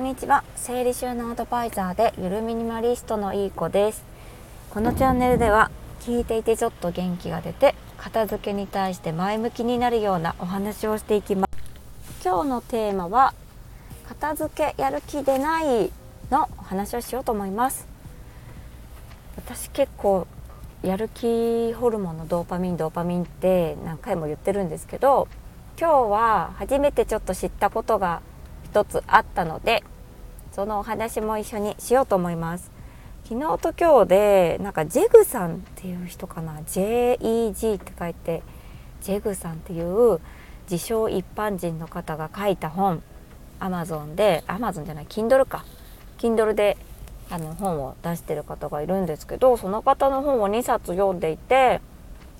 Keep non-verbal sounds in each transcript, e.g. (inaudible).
んにちは。整理収納アドバイザーでゆるミニマリストのいい子です。このチャンネルでは聞いていてちょっと元気が出て片付けに対して前向きになるようなお話をしていきます。今日のテーマは片付けやる気出ないのお話をしようと思います。私結構やる気ホルモンのドーパミンドーパミンって何回も言ってるんですけど今日は初めてちょっと知ったことが一つあったのでそのお話も一緒にしようと思います。昨日と今日でなんかジェグさんっていう人かな？JEG って書いてジェグさんっていう自称一般人の方が書いた本。Amazon で Amazon じゃない Kindle か。Kindle であの本を出してる方がいるんですけどその方の本を2冊読んでいて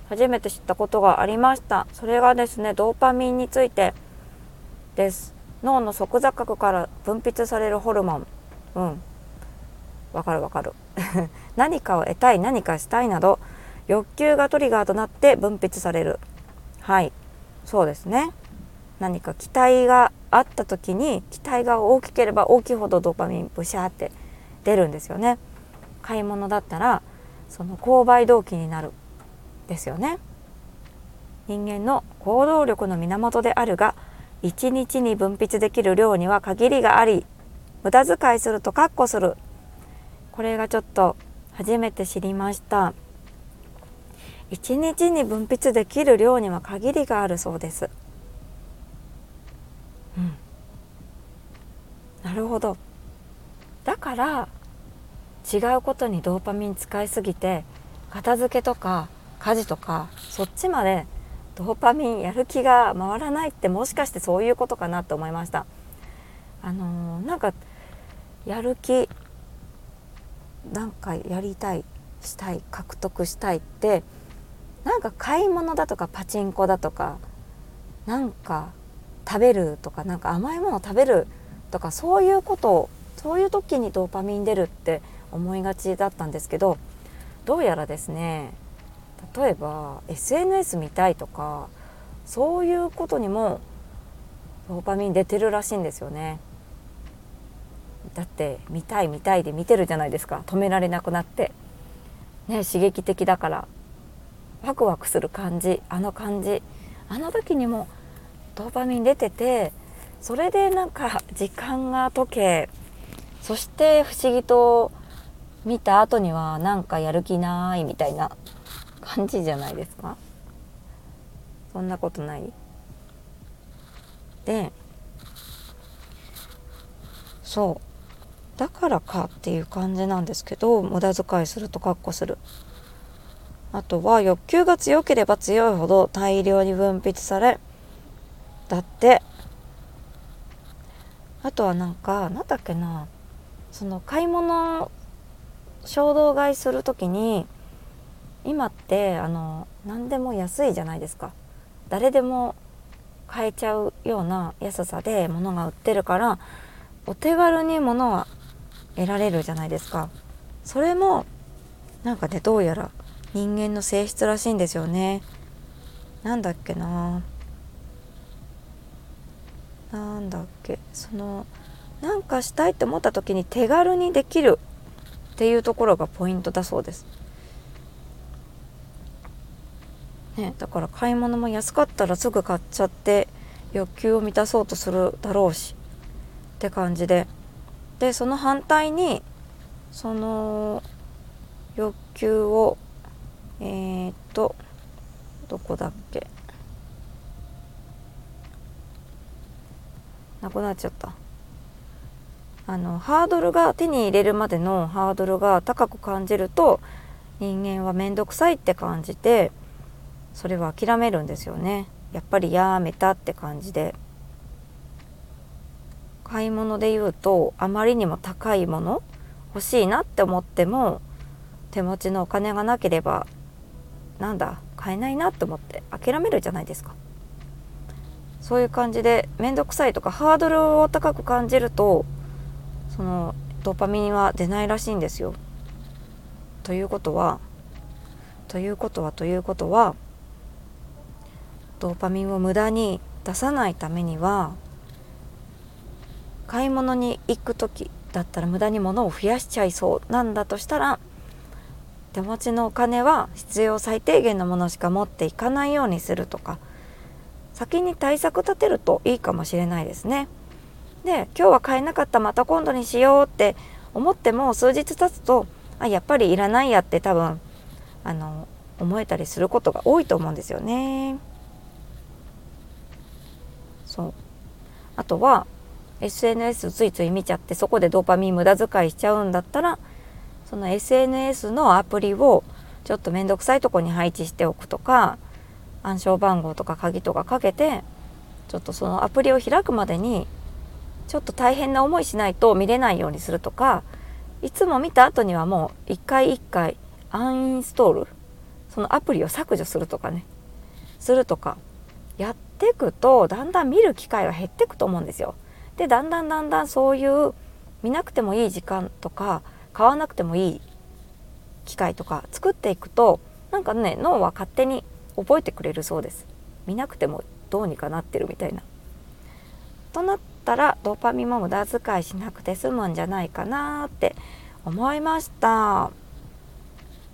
初めて知ったことがありました。それがですねドーパミンについてです。脳の側座角から分泌されるホルモン。うん。わかるわかる。(laughs) 何かを得たい何かしたいなど欲求がトリガーとなって分泌される。はい。そうですね。何か期待があった時に期待が大きければ大きいほどドーパミンブシャーって出るんですよね。買い物だったらその購買動機になる。ですよね。人間の行動力の源であるが1日に分泌できる量には限りがあり無駄遣いするとカッコする。これがちょっと初めて知りました。1日に分泌できる量には限りがあるそうです。うん。なるほど。だから違うことにドーパミン使いすぎて片付けとか家事とかそっちまでドーパミンやる気が回らないってもしかしてそういうことかなって思いました。あのー、なんかやる気なんかやりたいしたい獲得したいってなんか買い物だとかパチンコだとかなんか食べるとかなんか甘いもの食べるとかそういうことをそういう時にドーパミン出るって思いがちだったんですけどどうやらですね例えば SNS 見たいとかそういうことにもドーパミン出てるらしいんですよね。だって見たい見たいで見てるじゃないですか。止められなくなって。ね刺激的だから。ワクワクする感じ。あの感じ。あの時にもドーパミン出ててそれでなんか時間が解けそして不思議と見た後にはなんかやる気ないみたいな。感じじゃないですか？そんなことない？でそう。だからかっていう感じなんですけど無駄遣いするとカッコする。あとは欲求が強ければ強いほど大量に分泌されだってあとはなんかなんだっけなその買い物衝動買いする時に今ってあの何でも安いじゃないですか。誰でも買えちゃうような安さで物が売ってるからお手軽に物は得られるじゃないですか。それもなんかねどうやら人間の性質らしいんですよね。なんだっけな。なんだっけ。そのなんかしたいって思った時に手軽にできるっていうところがポイントだそうです。ね、だから買い物も安かったらすぐ買っちゃって欲求を満たそうとするだろうしって感じで。でその反対にその欲求をえー、っとどこだっけ？なくなっちゃった。あのハードルが手に入れるまでのハードルが高く感じると人間は面倒くさいって感じてそれは諦めるんですよね。やっぱりやめたって感じで。買い物で言うとあまりにも高いもの欲しいなって思っても手持ちのお金がなければなんだ買えないなって思って諦めるじゃないですか。そういう感じで面倒くさいとかハードルを高く感じるとそのドーパミンは出ないらしいんですよ。ということはということはということはドーパミンを無駄に出さないためには買い物に行く時だったら無駄に物を増やしちゃいそうなんだとしたら手持ちのお金は必要最低限のものしか持っていかないようにするとか先に対策立てるといいかもしれないですね。で今日は買えなかったまた今度にしようって思っても数日経つとあやっぱりいらないやって多分あの思えたりすることが多いと思うんですよね。そう。あとは SNS ついつい見ちゃってそこでドーパミン無駄遣いしちゃうんだったらその SNS のアプリをちょっと面倒くさいとこに配置しておくとか暗証番号とか鍵とかかけてちょっとそのアプリを開くまでにちょっと大変な思いしないと見れないようにするとかいつも見た後にはもう一回一回アンインストールそのアプリを削除するとかね。するとか。やっていくとだんだん見る機会が減っていくと思うんですよ。でだんだんだんだんそういう見なくてもいい時間とか買わなくてもいい機会とか作っていくとなんかね脳は勝手に覚えてくれるそうです見なくてもどうにかなってるみたいな。となったらドーパミンも無駄遣いしなくて済むんじゃないかなって思いました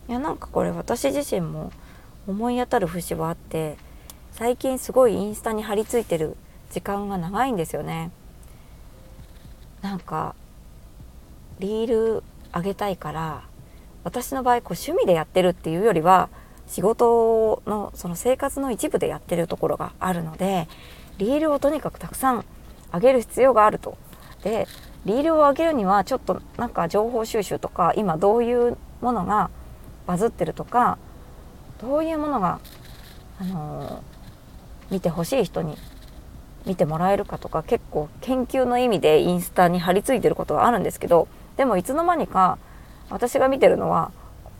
いやなんかこれ私自身も思い当たる節はあって最近すごいインスタに張り付いてる時間が長いんですよねなんかリール上げたいから私の場合こう趣味でやってるっていうよりは仕事のその生活の一部でやってるところがあるのでリールをとにかくたくさん上げる必要があると。でリールを上げるにはちょっとなんか情報収集とか今どういうものがバズってるとかどういうものが、あのー、見てほしい人に見てもらえるかとか結構研究の意味でインスタに貼り付いてることはあるんですけどでもいつの間にか私が見てるのは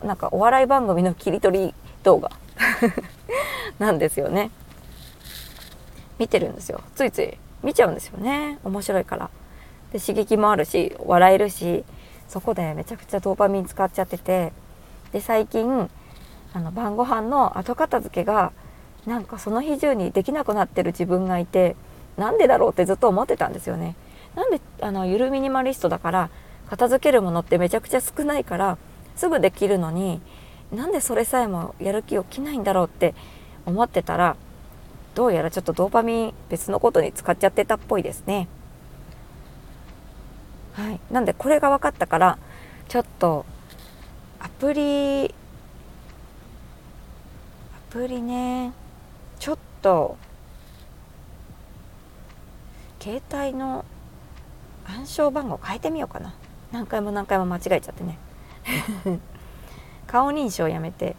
なんかお笑い番組の切り取り動画 (laughs) なんですよね。見てるんですよ。ついつい見ちゃうんですよね。面白いから。で刺激もあるし笑えるしそこでめちゃくちゃドーパミン使っちゃっててで最近あの晩ご飯の後片付けがなんかその日中にできなくなってる自分がいてなんでだろうってずっと思ってたんですよね。なんであのゆるミニマリストだから片付けるものってめちゃくちゃ少ないからすぐできるのになんでそれさえもやる気起きないんだろうって思ってたらどうやらちょっとドーパミン別のことに使っちゃってたっぽいですね。はい、なんでこれが分かったからちょっとアプリアプリねちょっと携帯の暗証番号変えてみようかな。何回も何回も間違えちゃってね。顔認証やめて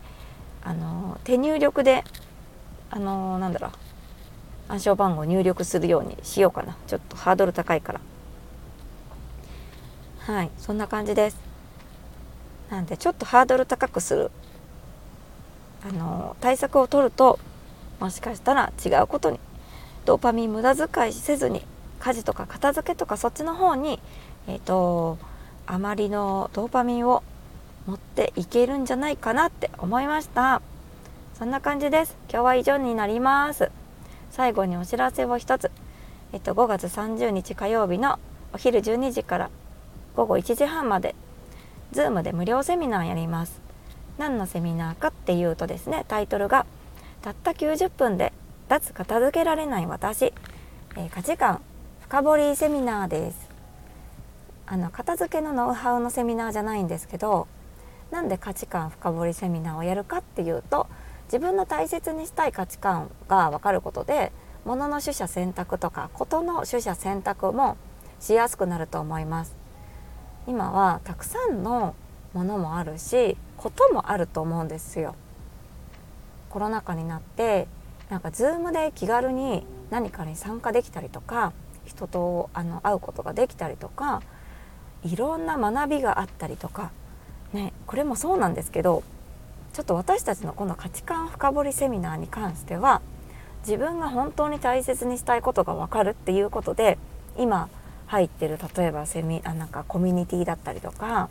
あの手入力であのなんだろう。暗証番号入力するようにしようかな。ちょっとハードル高いから。はいそんな感じです。なんでちょっとハードル高くする。あの対策を取るともしかしたら違うことに。ドーパミン無駄遣いせずに家事とか片付けとかそっちの方にえっ、ー、とあまりのドーパミンを持っていけるんじゃないかなって思いました。そんな感じです。今日は以上になります。最後にお知らせを一つ。えっと5月30日火曜日のお昼12時から午後1時半まで Zoom で無料セミナーやります。何のセミナーかっていうとですねタイトルがたった90分で脱片付けられない私、えー、価値観深掘りセミナーです。あの片付けのノウハウのセミナーじゃないんですけどなんで価値観深掘りセミナーをやるかっていうと自分の大切にしたい価値観が分かることで物の取捨選択とかことの取捨選択もしやすくなると思います。今はたくさんのものもあるしこともあると思うんですよ。コロナ禍になってなんか Zoom で気軽に何かに参加できたりとか人とあの会うことができたりとかいろんな学びがあったりとか、ね、これもそうなんですけどちょっと私たちのこの価値観深掘りセミナーに関しては自分が本当に大切にしたいことが分かるっていうことで今入ってる例えばセミあなんかコミュニティだったりとか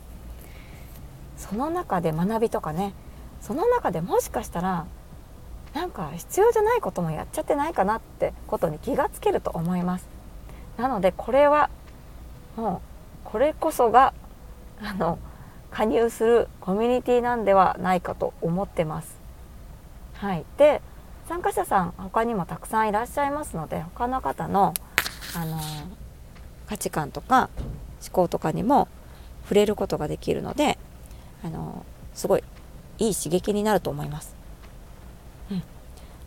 その中で学びとかねその中でもしかしたらなんか必要じゃないこともやっちゃってないかなってことに気がつけると思いますなのでこれはもうこれこそがあの加入するコミュニティなんではないかと思ってます。はい、で参加者さん他にもたくさんいらっしゃいますので他の方の、あの価値観とか思考とかにも触れることができるので、あのすごいいい刺激になると思います。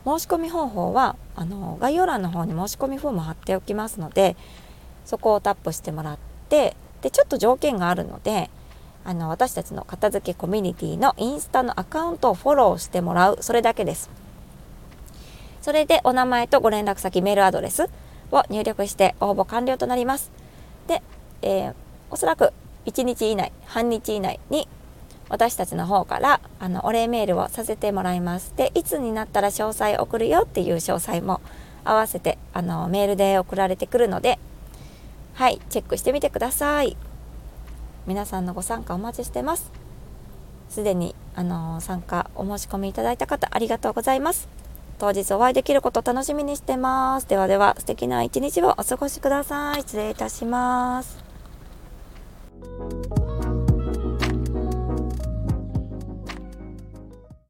申し込み方法はあの概要欄の方に申し込みフォーム貼っておきますのでそこをタップしてもらってでちょっと条件があるのであの私たちの片付けコミュニティのインスタのアカウントをフォローしてもらうそれだけです。それでお名前とご連絡先メールアドレスを入力して応募完了となります。で、えー、おそらく1日以内半日以内に私たちの方からあのお礼メールをさせてもらいます。でいつになったら詳細送るよっていう詳細も合わせてあのメールで送られてくるのではいチェックしてみてください。皆さんのご参加お待ちしてます。すでにあの参加お申し込みいただいた方ありがとうございます。当日お会いできること楽しみにしてます。ではでは素敵な一日をお過ごしください。失礼いたします。